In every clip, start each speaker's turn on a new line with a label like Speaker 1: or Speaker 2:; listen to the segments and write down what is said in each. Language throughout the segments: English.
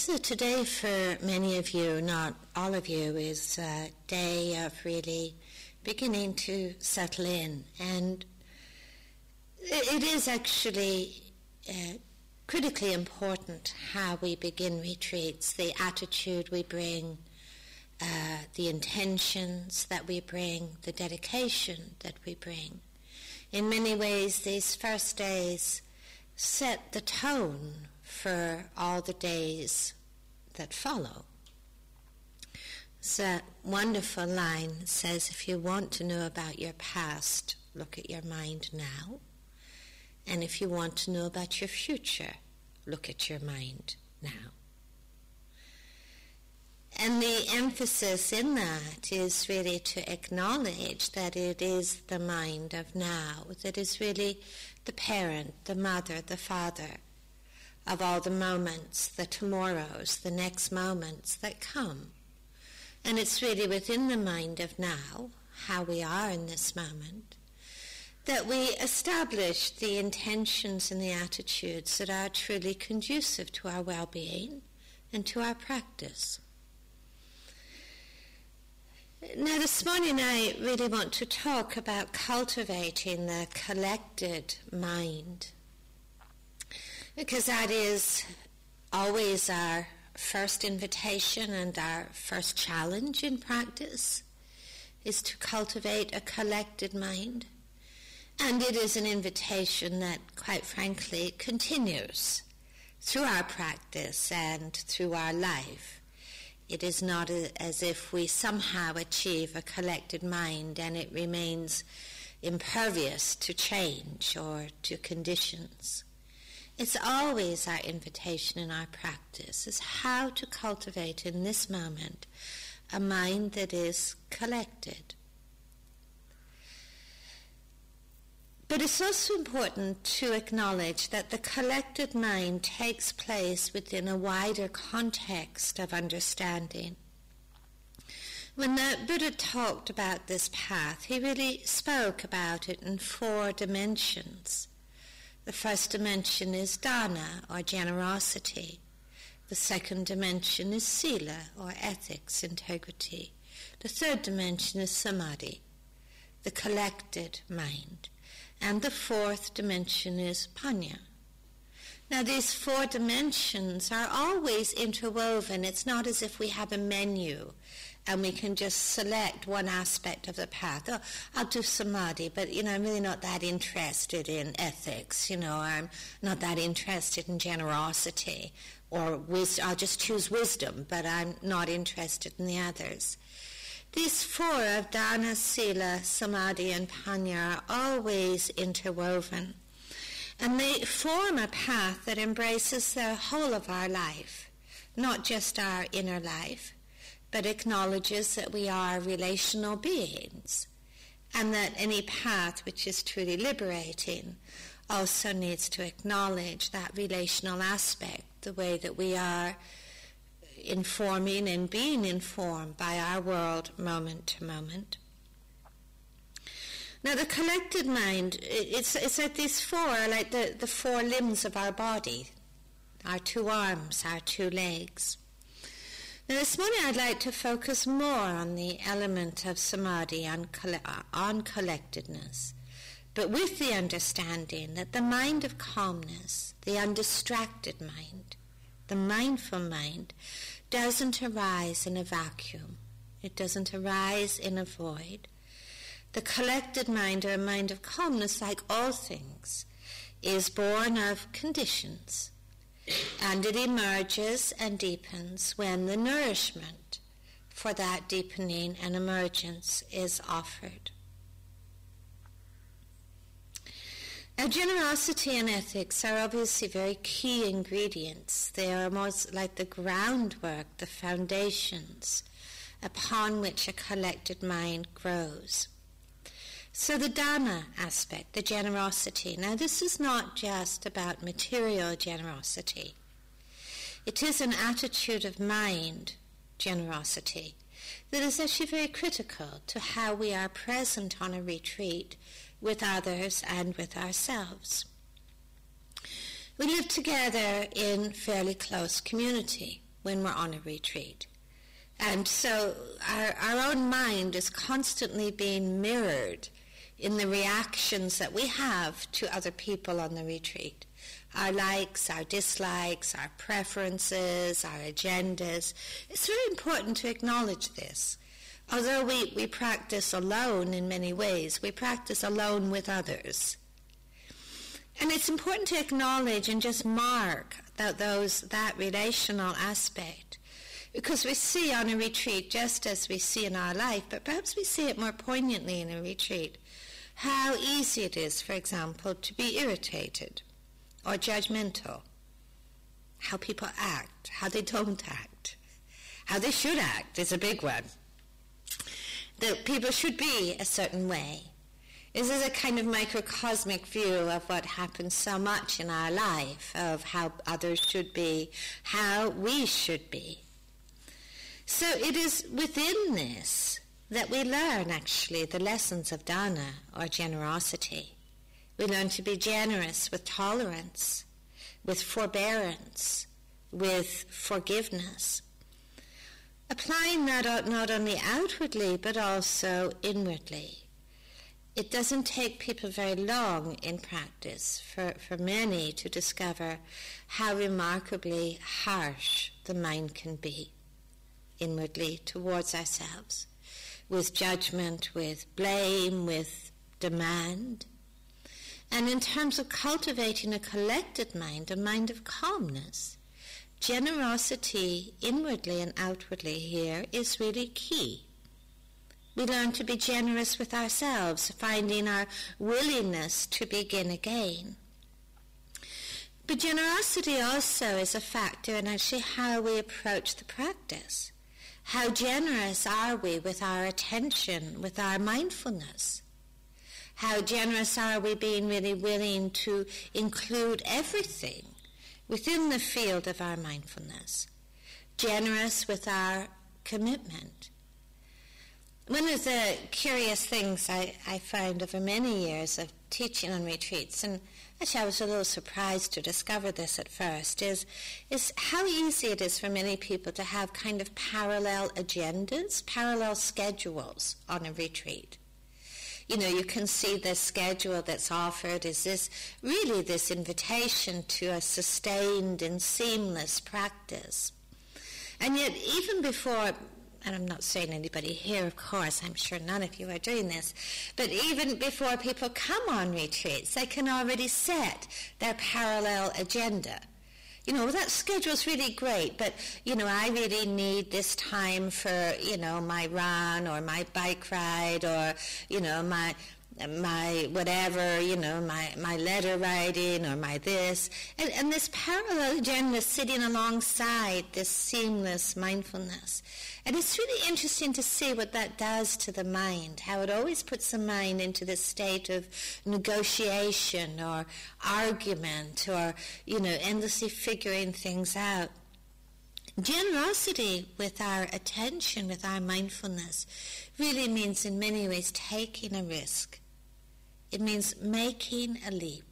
Speaker 1: So today, for many of you, not all of you, is a day of really beginning to settle in, and it is actually uh, critically important how we begin retreats, the attitude we bring, uh, the intentions that we bring, the dedication that we bring. In many ways, these first days set the tone for all the days that follow. So, wonderful line says if you want to know about your past, look at your mind now. And if you want to know about your future, look at your mind now. And the emphasis in that is really to acknowledge that it is the mind of now, that is really the parent, the mother, the father of all the moments, the tomorrows, the next moments that come. And it's really within the mind of now, how we are in this moment, that we establish the intentions and the attitudes that are truly conducive to our well being and to our practice. Now, this morning I really want to talk about cultivating the collected mind because that is always our first invitation and our first challenge in practice is to cultivate a collected mind. And it is an invitation that, quite frankly, continues through our practice and through our life. It is not a, as if we somehow achieve a collected mind and it remains impervious to change or to conditions. It's always our invitation in our practice is how to cultivate in this moment a mind that is collected. But it's also important to acknowledge that the collected mind takes place within a wider context of understanding. When the Buddha talked about this path, he really spoke about it in four dimensions. The first dimension is dana, or generosity. The second dimension is sila, or ethics, integrity. The third dimension is samadhi, the collected mind. And the fourth dimension is panya. Now, these four dimensions are always interwoven. It's not as if we have a menu and we can just select one aspect of the path. Oh, I'll do samadhi, but you know, I'm really not that interested in ethics. You know, I'm not that interested in generosity or wisdom. I'll just choose wisdom, but I'm not interested in the others. These four of dana, sila, samadhi, and panya are always interwoven. And they form a path that embraces the whole of our life, not just our inner life but acknowledges that we are relational beings and that any path which is truly liberating also needs to acknowledge that relational aspect, the way that we are informing and being informed by our world moment to moment. Now, the collected mind, it's, it's like these four, like the, the four limbs of our body our two arms, our two legs. Now, this morning I'd like to focus more on the element of samadhi on, on collectedness, but with the understanding that the mind of calmness, the undistracted mind, the mindful mind, doesn't arise in a vacuum. It doesn't arise in a void. The collected mind, or a mind of calmness, like all things, is born of conditions and it emerges and deepens when the nourishment for that deepening and emergence is offered. Now, generosity and ethics are obviously very key ingredients. They are almost like the groundwork, the foundations upon which a collected mind grows. So the dana aspect, the generosity. Now this is not just about material generosity. It is an attitude of mind generosity that is actually very critical to how we are present on a retreat with others and with ourselves. We live together in fairly close community. when we're on a retreat. And so our, our own mind is constantly being mirrored in the reactions that we have to other people on the retreat. Our likes, our dislikes, our preferences, our agendas. It's very important to acknowledge this. Although we, we practice alone in many ways, we practice alone with others. And it's important to acknowledge and just mark that those that relational aspect. Because we see on a retreat, just as we see in our life, but perhaps we see it more poignantly in a retreat, how easy it is, for example, to be irritated or judgmental. How people act, how they don't act, how they should act is a big one. That people should be a certain way. This is a kind of microcosmic view of what happens so much in our life, of how others should be, how we should be. So it is within this that we learn actually the lessons of dana or generosity. We learn to be generous with tolerance, with forbearance, with forgiveness. Applying that not only outwardly but also inwardly. It doesn't take people very long in practice for, for many to discover how remarkably harsh the mind can be inwardly towards ourselves with judgment, with blame, with demand. And in terms of cultivating a collected mind, a mind of calmness, generosity inwardly and outwardly here is really key. We learn to be generous with ourselves, finding our willingness to begin again. But generosity also is a factor in actually how we approach the practice. How generous are we with our attention, with our mindfulness? How generous are we being really willing to include everything within the field of our mindfulness? Generous with our commitment. One of the curious things I, I found over many years of teaching on retreats, and Actually, I was a little surprised to discover this at first, is, is how easy it is for many people to have kind of parallel agendas, parallel schedules on a retreat. You know, you can see the schedule that's offered is this really this invitation to a sustained and seamless practice. And yet, even before and I'm not saying anybody here, of course, I'm sure none of you are doing this, but even before people come on retreats, they can already set their parallel agenda. You know, that schedule's really great, but, you know, I really need this time for, you know, my run or my bike ride or, you know, my my whatever, you know, my, my letter writing or my this. And, and this parallel agenda sitting alongside this seamless mindfulness. And it's really interesting to see what that does to the mind, how it always puts the mind into this state of negotiation or argument or, you know, endlessly figuring things out. Generosity with our attention, with our mindfulness, really means in many ways taking a risk it means making a leap.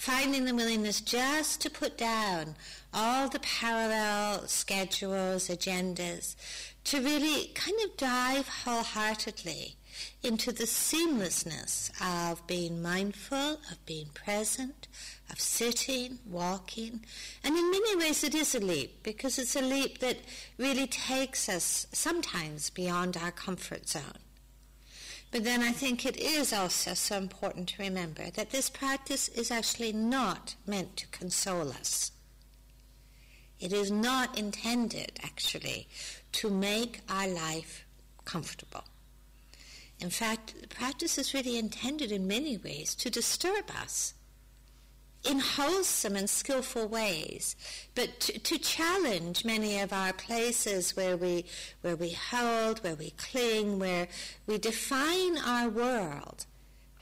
Speaker 1: Finding the willingness just to put down all the parallel schedules, agendas, to really kind of dive wholeheartedly into the seamlessness of being mindful, of being present, of sitting, walking. And in many ways it is a leap because it's a leap that really takes us sometimes beyond our comfort zone. But then I think it is also so important to remember that this practice is actually not meant to console us. It is not intended, actually, to make our life comfortable. In fact, the practice is really intended in many ways to disturb us in wholesome and skillful ways, but to, to, challenge many of our places where we, where we hold, where we cling, where we define our world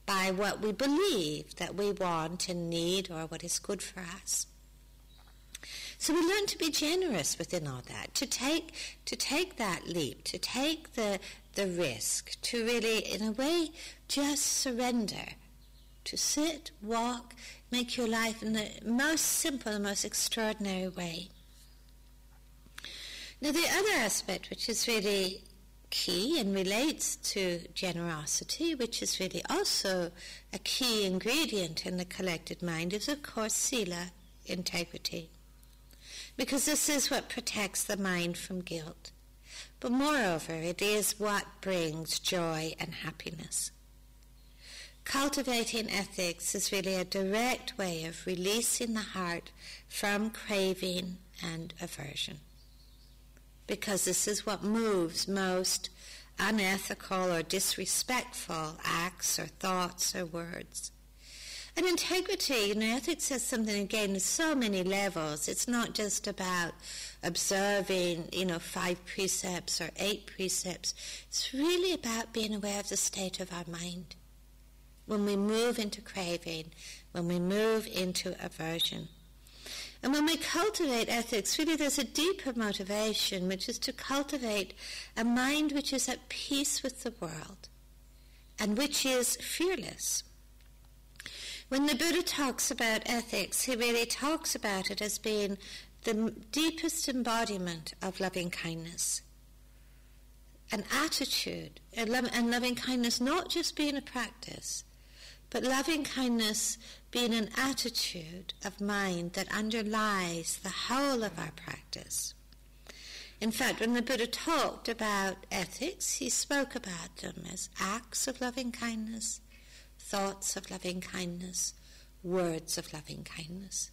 Speaker 1: by what we believe that we want and need or what is good for us. So we learn to be generous within all that, to take, to take that leap, to take the, the risk, to really, in a way, just surrender, to sit, walk, make your life in the most simple and most extraordinary way. Now, the other aspect, which is really key and relates to generosity, which is really also a key ingredient in the collected mind, is of course sila, integrity. Because this is what protects the mind from guilt. But moreover, it is what brings joy and happiness. Cultivating ethics is really a direct way of releasing the heart from craving and aversion because this is what moves most unethical or disrespectful acts or thoughts or words. And integrity, you know, ethics says something again in so many levels. It's not just about observing, you know, five precepts or eight precepts. It's really about being aware of the state of our mind. When we move into craving, when we move into aversion. And when we cultivate ethics, really there's a deeper motivation, which is to cultivate a mind which is at peace with the world and which is fearless. When the Buddha talks about ethics, he really talks about it as being the deepest embodiment of loving kindness. An attitude, and loving kindness not just being a practice, but loving kindness being an attitude of mind that underlies the whole of our practice. In fact, when the Buddha talked about ethics, he spoke about them as acts of loving kindness, thoughts of loving kindness, words of loving kindness.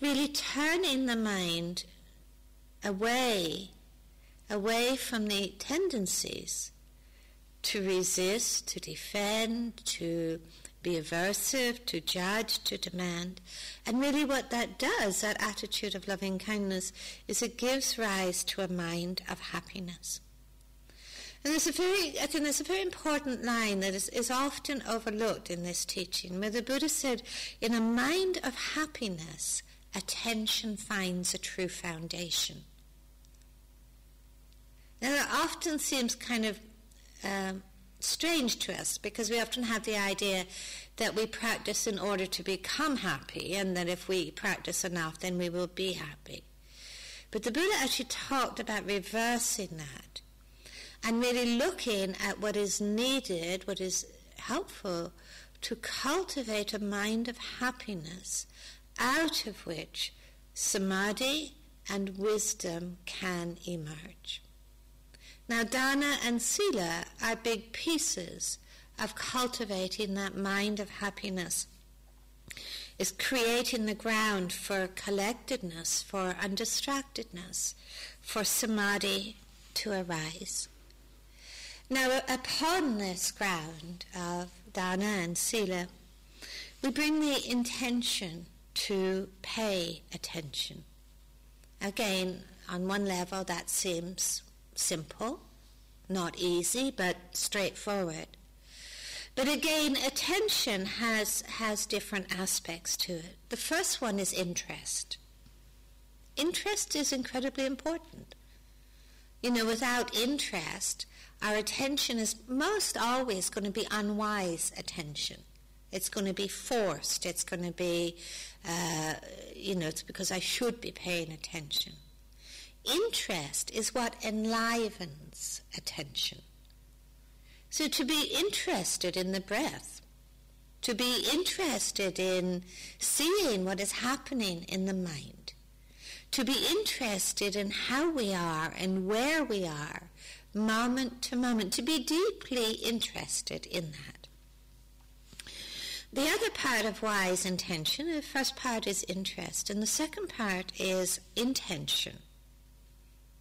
Speaker 1: Really turning the mind away, away from the tendencies to resist, to defend, to be aversive, to judge, to demand. And really, what that does, that attitude of loving kindness, is it gives rise to a mind of happiness. And there's a very, I think there's a very important line that is, is often overlooked in this teaching, where the Buddha said, in a mind of happiness, attention finds a true foundation. Now, that often seems kind of um, strange to us because we often have the idea that we practice in order to become happy and that if we practice enough then we will be happy. But the Buddha actually talked about reversing that and really looking at what is needed, what is helpful to cultivate a mind of happiness out of which samadhi and wisdom can emerge. Now, dana and sila are big pieces of cultivating that mind of happiness. Is creating the ground for collectedness, for undistractedness, for samadhi to arise. Now, upon this ground of dana and sila, we bring the intention to pay attention. Again, on one level, that seems simple, not easy, but straightforward. But again, attention has, has different aspects to it. The first one is interest. Interest is incredibly important. You know, without interest, our attention is most always going to be unwise attention. It's going to be forced. It's going to be, uh, you know, it's because I should be paying attention. Interest is what enlivens attention. So to be interested in the breath, to be interested in seeing what is happening in the mind, to be interested in how we are and where we are, moment to moment, to be deeply interested in that. The other part of wise intention, the first part is interest, and the second part is intention.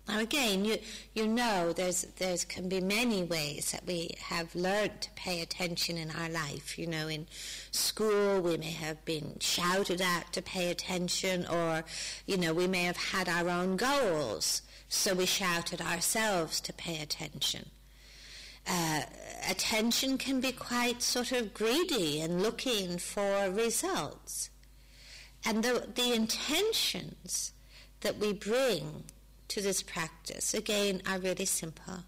Speaker 1: Now again, you you know there's there's can be many ways that we have learned to pay attention in our life. You know, in school we may have been shouted at to pay attention, or you know we may have had our own goals, so we shouted ourselves to pay attention. Uh, attention can be quite sort of greedy and looking for results, and the the intentions that we bring to this practice, again, are really simple.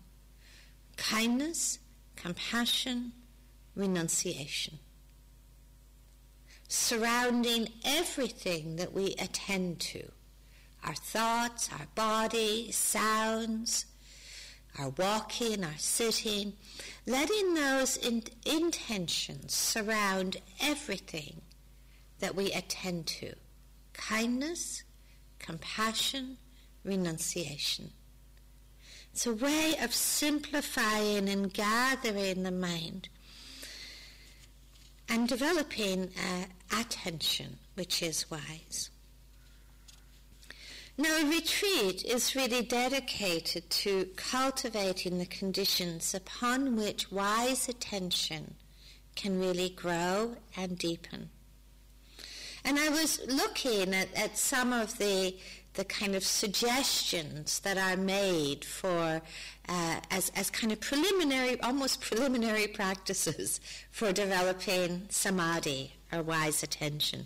Speaker 1: Kindness, compassion, renunciation. Surrounding everything that we attend to. Our thoughts, our body, sounds, our walking, our sitting, letting those in- intentions surround everything that we attend to. Kindness, compassion, renunciation. It's a way of simplifying and gathering the mind and developing uh, attention, which is wise. Now, a retreat is really dedicated to cultivating the conditions upon which wise attention can really grow and deepen. And I was looking at, at some of the, the kind of suggestions that are made for uh, as, as kind of preliminary, almost preliminary practices for developing samadhi or wise attention.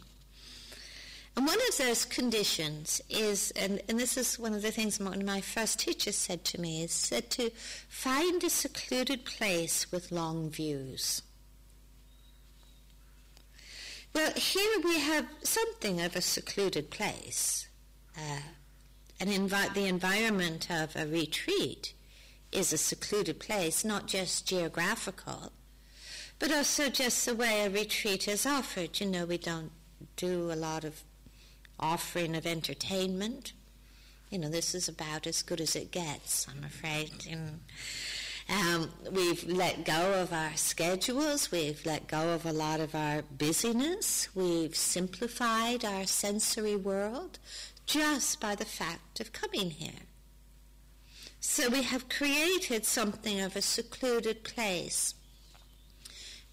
Speaker 1: And one of those conditions is, and, and this is one of the things one of my first teachers said to me, is said to find a secluded place with long views. Well, here we have something of a secluded place. Uh, and invi- the environment of a retreat is a secluded place, not just geographical, but also just the way a retreat is offered. You know, we don't do a lot of offering of entertainment. You know, this is about as good as it gets, I'm afraid. Um, we've let go of our schedules. We've let go of a lot of our busyness. We've simplified our sensory world just by the fact of coming here. So we have created something of a secluded place,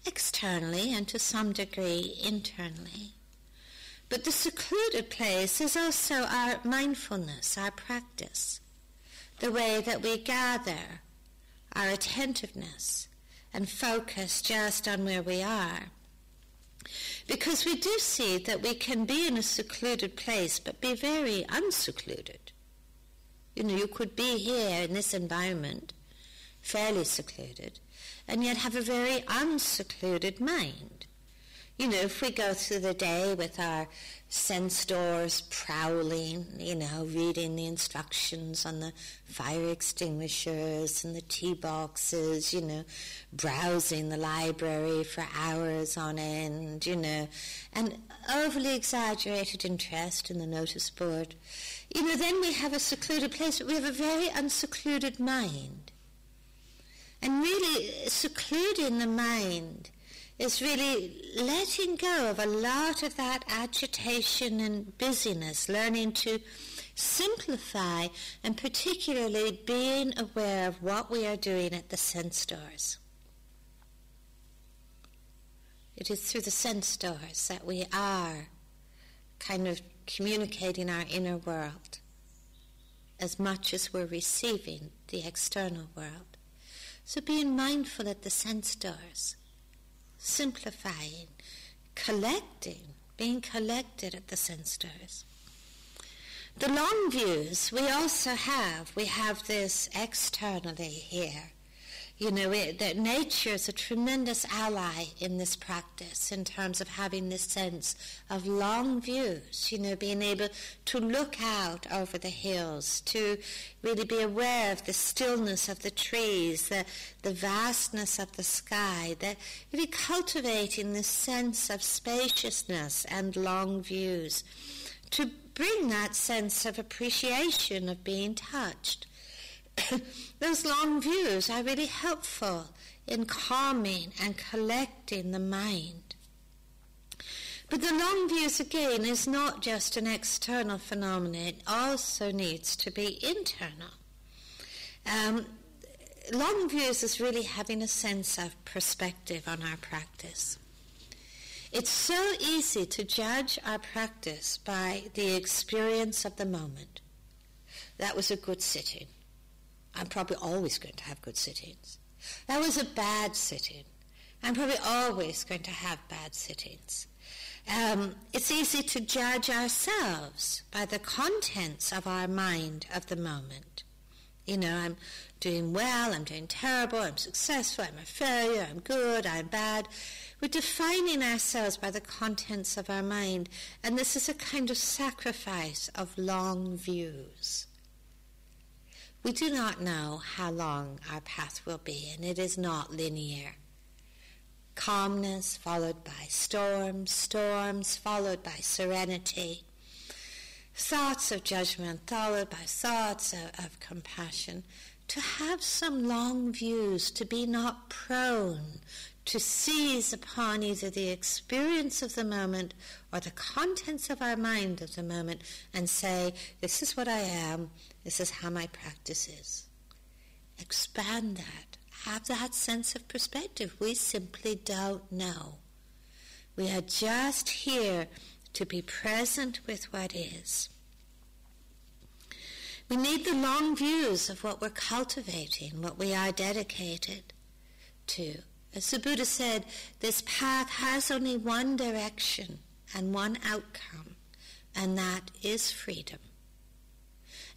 Speaker 1: externally and to some degree internally. But the secluded place is also our mindfulness, our practice, the way that we gather our attentiveness and focus just on where we are. Because we do see that we can be in a secluded place but be very unsecluded. You know, you could be here in this environment, fairly secluded, and yet have a very unsecluded mind. You know, if we go through the day with our sense doors prowling, you know, reading the instructions on the fire extinguishers and the tea boxes, you know, browsing the library for hours on end, you know, and overly exaggerated interest in the notice board, you know, then we have a secluded place, but we have a very unsecluded mind. And really, secluding the mind is really letting go of a lot of that agitation and busyness, learning to simplify, and particularly being aware of what we are doing at the sense doors. It is through the sense doors that we are kind of communicating our inner world as much as we're receiving the external world. So being mindful at the sense doors simplifying, collecting, being collected at the sense doors. The long views we also have, we have this externally here you know, it, that nature is a tremendous ally in this practice in terms of having this sense of long views, you know, being able to look out over the hills, to really be aware of the stillness of the trees, the, the vastness of the sky, that really cultivating this sense of spaciousness and long views, to bring that sense of appreciation of being touched those long views are really helpful in calming and collecting the mind. But the long views again is not just an external phenomenon, it also needs to be internal. Um, long views is really having a sense of perspective on our practice. It's so easy to judge our practice by the experience of the moment. That was a good sitting. I'm probably always going to have good sit-ins. That was a bad sit-in. I'm probably always going to have bad sittings. Um, it's easy to judge ourselves by the contents of our mind of the moment. You know, I'm doing well, I'm doing terrible, I'm successful, I'm a failure, I'm good, I'm bad. We're defining ourselves by the contents of our mind, and this is a kind of sacrifice of long views. We do not know how long our path will be, and it is not linear. Calmness followed by storms, storms followed by serenity, thoughts of judgment followed by thoughts of, of compassion. To have some long views, to be not prone to seize upon either the experience of the moment or the contents of our mind of the moment and say, This is what I am, this is how my practice is. Expand that. Have that sense of perspective. We simply don't know. We are just here to be present with what is. We need the long views of what we're cultivating, what we are dedicated to. As the Buddha said, this path has only one direction and one outcome, and that is freedom.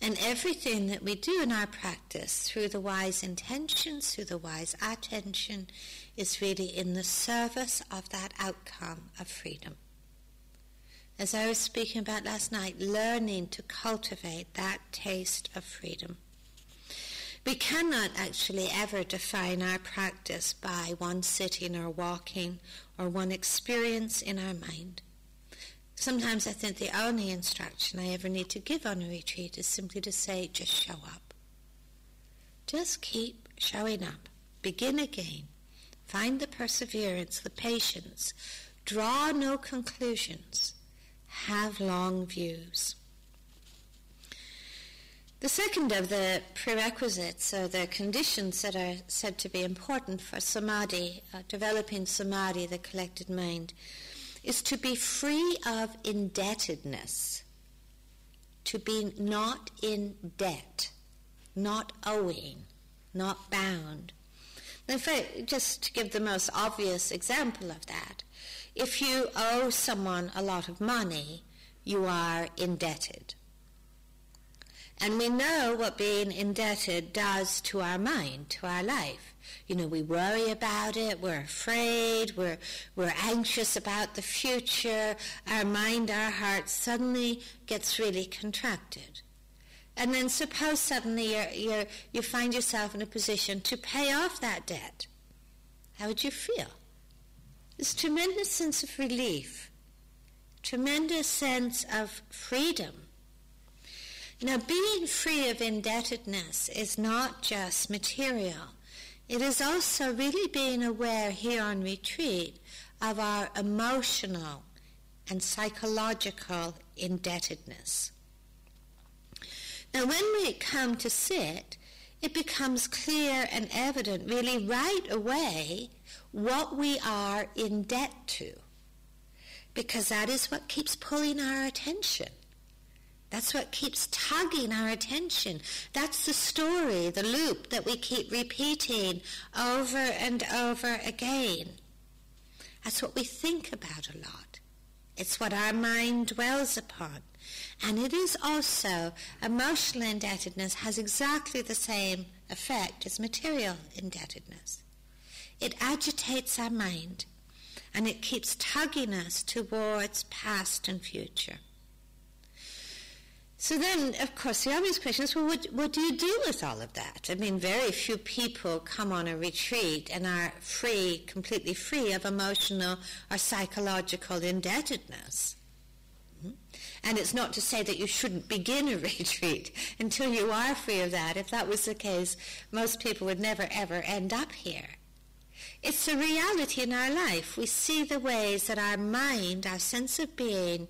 Speaker 1: And everything that we do in our practice through the wise intentions, through the wise attention, is really in the service of that outcome of freedom. As I was speaking about last night, learning to cultivate that taste of freedom. We cannot actually ever define our practice by one sitting or walking or one experience in our mind. Sometimes I think the only instruction I ever need to give on a retreat is simply to say, just show up. Just keep showing up. Begin again. Find the perseverance, the patience. Draw no conclusions. Have long views. The second of the prerequisites, or the conditions that are said to be important for samadhi, uh, developing samadhi, the collected mind, is to be free of indebtedness, to be not in debt, not owing, not bound. In fact, just to give the most obvious example of that, if you owe someone a lot of money, you are indebted. And we know what being indebted does to our mind, to our life. You know, we worry about it, we're afraid, we're, we're anxious about the future, our mind, our heart suddenly gets really contracted. And then suppose suddenly you're, you're, you find yourself in a position to pay off that debt. How would you feel? This tremendous sense of relief, tremendous sense of freedom now, being free of indebtedness is not just material. It is also really being aware here on retreat of our emotional and psychological indebtedness. Now, when we come to sit, it becomes clear and evident really right away what we are in debt to, because that is what keeps pulling our attention. That's what keeps tugging our attention. That's the story, the loop that we keep repeating over and over again. That's what we think about a lot. It's what our mind dwells upon. And it is also, emotional indebtedness has exactly the same effect as material indebtedness. It agitates our mind and it keeps tugging us towards past and future. So then, of course, the obvious question is, well, what, what do you do with all of that? I mean, very few people come on a retreat and are free, completely free of emotional or psychological indebtedness. Hmm? And it's not to say that you shouldn't begin a retreat until you are free of that. If that was the case, most people would never ever end up here. It's a reality in our life. We see the ways that our mind, our sense of being,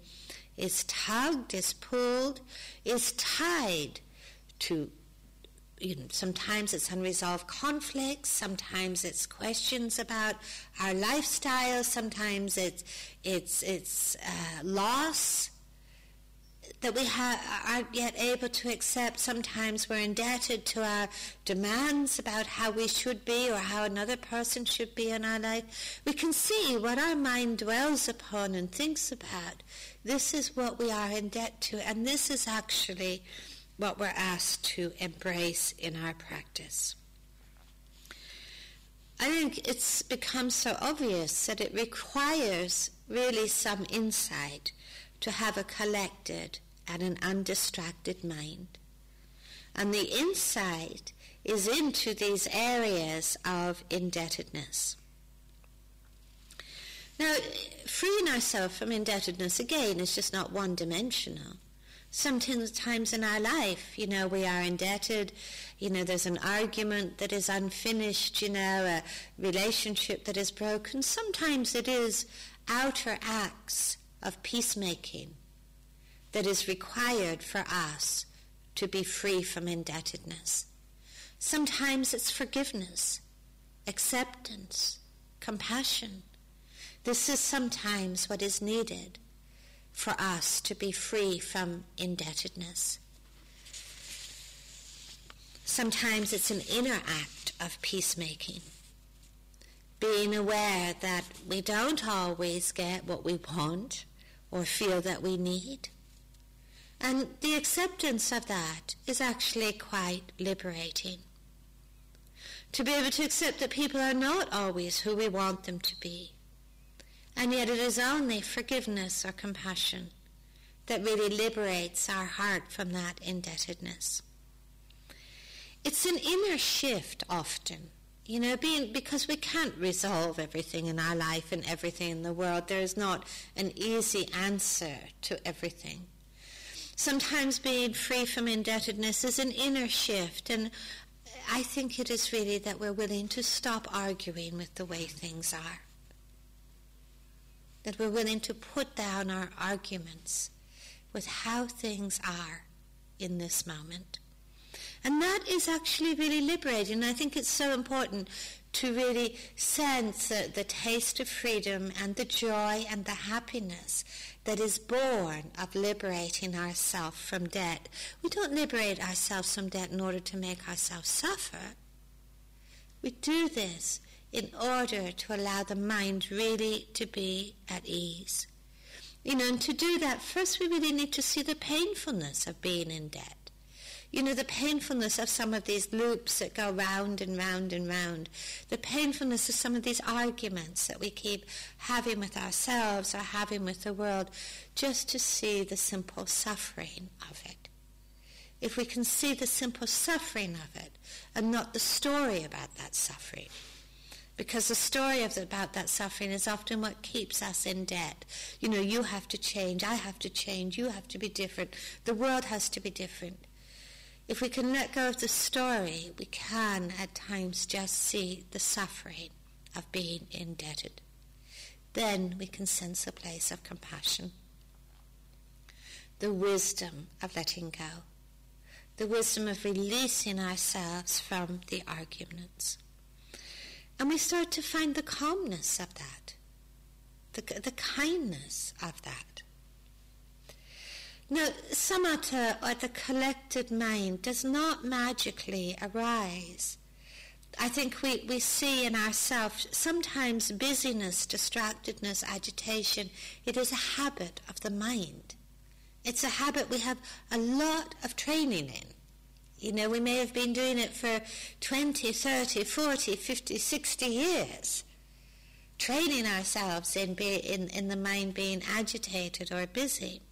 Speaker 1: is tugged, is pulled, is tied to you know, sometimes it's unresolved conflicts, sometimes it's questions about our lifestyle, sometimes it's it's it's uh, loss that we ha- aren't yet able to accept. Sometimes we're indebted to our demands about how we should be or how another person should be in our life. We can see what our mind dwells upon and thinks about this is what we are in debt to, and this is actually what we're asked to embrace in our practice. I think it's become so obvious that it requires really some insight to have a collected and an undistracted mind. And the insight is into these areas of indebtedness. Now, freeing ourselves from indebtedness again is just not one dimensional. Sometimes in our life, you know, we are indebted, you know, there's an argument that is unfinished, you know, a relationship that is broken. Sometimes it is outer acts of peacemaking that is required for us to be free from indebtedness. Sometimes it's forgiveness, acceptance, compassion. This is sometimes what is needed for us to be free from indebtedness. Sometimes it's an inner act of peacemaking, being aware that we don't always get what we want or feel that we need. And the acceptance of that is actually quite liberating. To be able to accept that people are not always who we want them to be. And yet it is only forgiveness or compassion that really liberates our heart from that indebtedness. It's an inner shift often, you know, being because we can't resolve everything in our life and everything in the world. There is not an easy answer to everything. Sometimes being free from indebtedness is an inner shift, and I think it is really that we're willing to stop arguing with the way things are that we're willing to put down our arguments with how things are in this moment. And that is actually really liberating. I think it's so important to really sense the, the taste of freedom and the joy and the happiness that is born of liberating ourselves from debt. We don't liberate ourselves from debt in order to make ourselves suffer. We do this in order to allow the mind really to be at ease. You know, and to do that, first we really need to see the painfulness of being in debt. You know, the painfulness of some of these loops that go round and round and round. The painfulness of some of these arguments that we keep having with ourselves or having with the world, just to see the simple suffering of it. If we can see the simple suffering of it and not the story about that suffering, because the story of, about that suffering is often what keeps us in debt. You know, you have to change, I have to change, you have to be different, the world has to be different. If we can let go of the story, we can at times just see the suffering of being indebted. Then we can sense a place of compassion, the wisdom of letting go, the wisdom of releasing ourselves from the arguments. And we start to find the calmness of that, the, the kindness of that. Now, samatha, or the collected mind, does not magically arise. I think we, we see in ourselves sometimes busyness, distractedness, agitation. It is a habit of the mind. It's a habit we have a lot of training in. You know, we may have been doing it for 20, 30, 40, 50, 60 years, training ourselves in, be, in, in the mind being agitated or busy.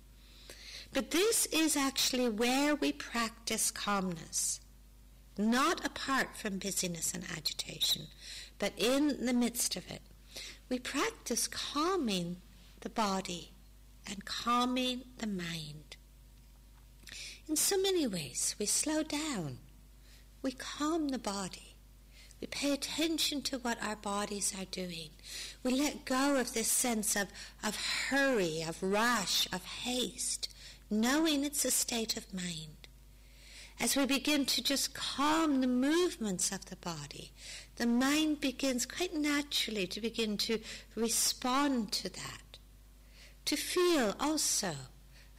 Speaker 1: But this is actually where we practice calmness, not apart from busyness and agitation, but in the midst of it. We practice calming the body and calming the mind in so many ways. We slow down, we calm the body. We pay attention to what our bodies are doing. We let go of this sense of, of hurry, of rush, of haste, knowing it's a state of mind. As we begin to just calm the movements of the body, the mind begins quite naturally to begin to respond to that, to feel also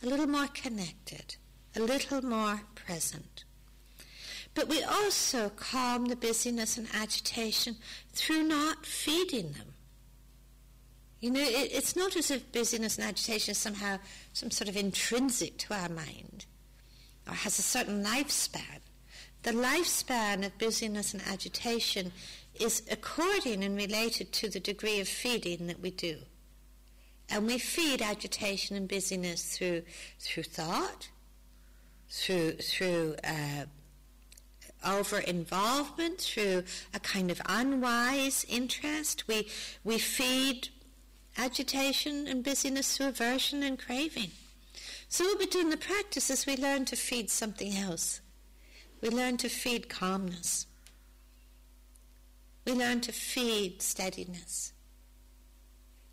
Speaker 1: a little more connected a little more present. But we also calm the busyness and agitation through not feeding them. You know, it, it's not as if busyness and agitation is somehow some sort of intrinsic to our mind. or has a certain lifespan. The lifespan of busyness and agitation is according and related to the degree of feeding that we do. And we feed agitation and busyness through through thought, through through uh, over involvement, through a kind of unwise interest. We we feed agitation and busyness through aversion and craving. So what we do in the practice is we learn to feed something else. We learn to feed calmness. We learn to feed steadiness.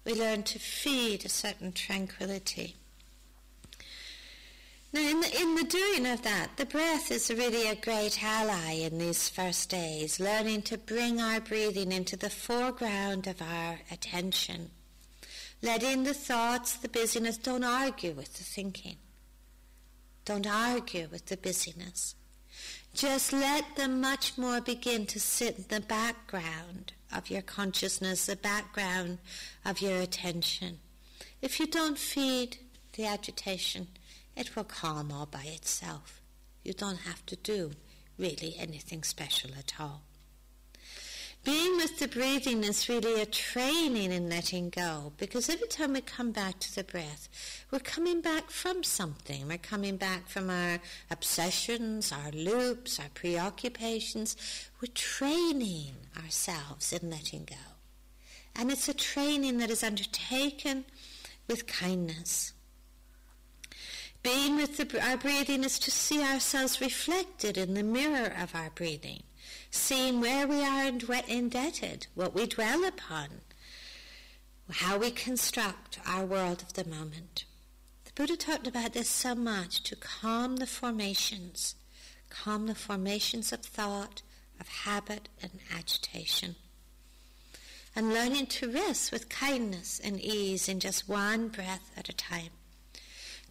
Speaker 1: We learn to feed a certain tranquility. Now, in the, in the doing of that, the breath is really a great ally in these first days, learning to bring our breathing into the foreground of our attention. Letting the thoughts, the busyness, don't argue with the thinking. Don't argue with the busyness. Just let them much more begin to sit in the background of your consciousness, the background of your attention. If you don't feed the agitation, it will calm all by itself. You don't have to do really anything special at all. Being with the breathing is really a training in letting go because every time we come back to the breath, we're coming back from something. We're coming back from our obsessions, our loops, our preoccupations. We're training ourselves in letting go. And it's a training that is undertaken with kindness. Being with the, our breathing is to see ourselves reflected in the mirror of our breathing seeing where we are indebted, what we dwell upon, how we construct our world of the moment. The Buddha talked about this so much to calm the formations, calm the formations of thought, of habit, and agitation. And learning to rest with kindness and ease in just one breath at a time.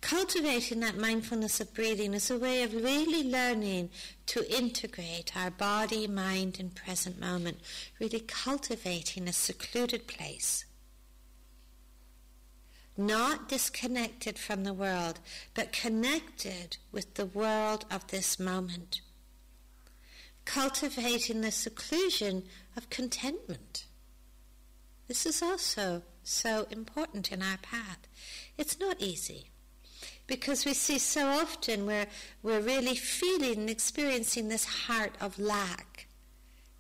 Speaker 1: Cultivating that mindfulness of breathing is a way of really learning to integrate our body, mind, and present moment, really cultivating a secluded place. Not disconnected from the world, but connected with the world of this moment. Cultivating the seclusion of contentment. This is also so important in our path. It's not easy because we see so often where we're really feeling and experiencing this heart of lack.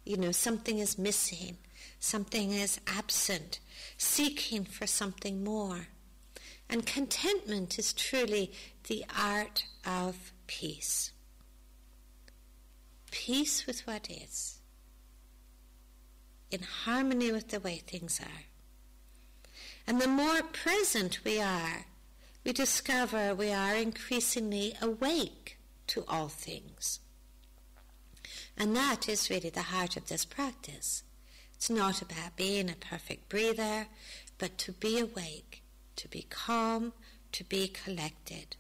Speaker 1: You know, something is missing, something is absent, seeking for something more. And contentment is truly the art of peace. Peace with what is, in harmony with the way things are. And the more present we are we discover we are increasingly awake to all things. And that is really the heart of this practice. It's not about being a perfect breather, but to be awake, to be calm, to be collected.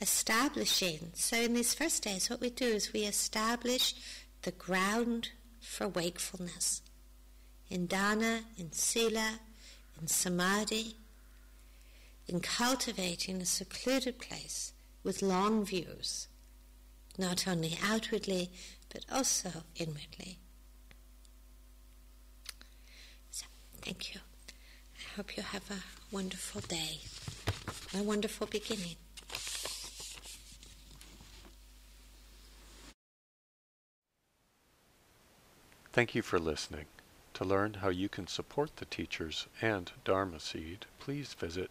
Speaker 1: Establishing, so in these first days, what we do is we establish the ground for wakefulness. In dana, in sila, in samadhi, in cultivating a secluded place with long views, not only outwardly but also inwardly. So, thank you. I hope you have a wonderful day, a wonderful beginning.
Speaker 2: Thank you for listening. To learn how you can support the teachers and Dharma Seed, please visit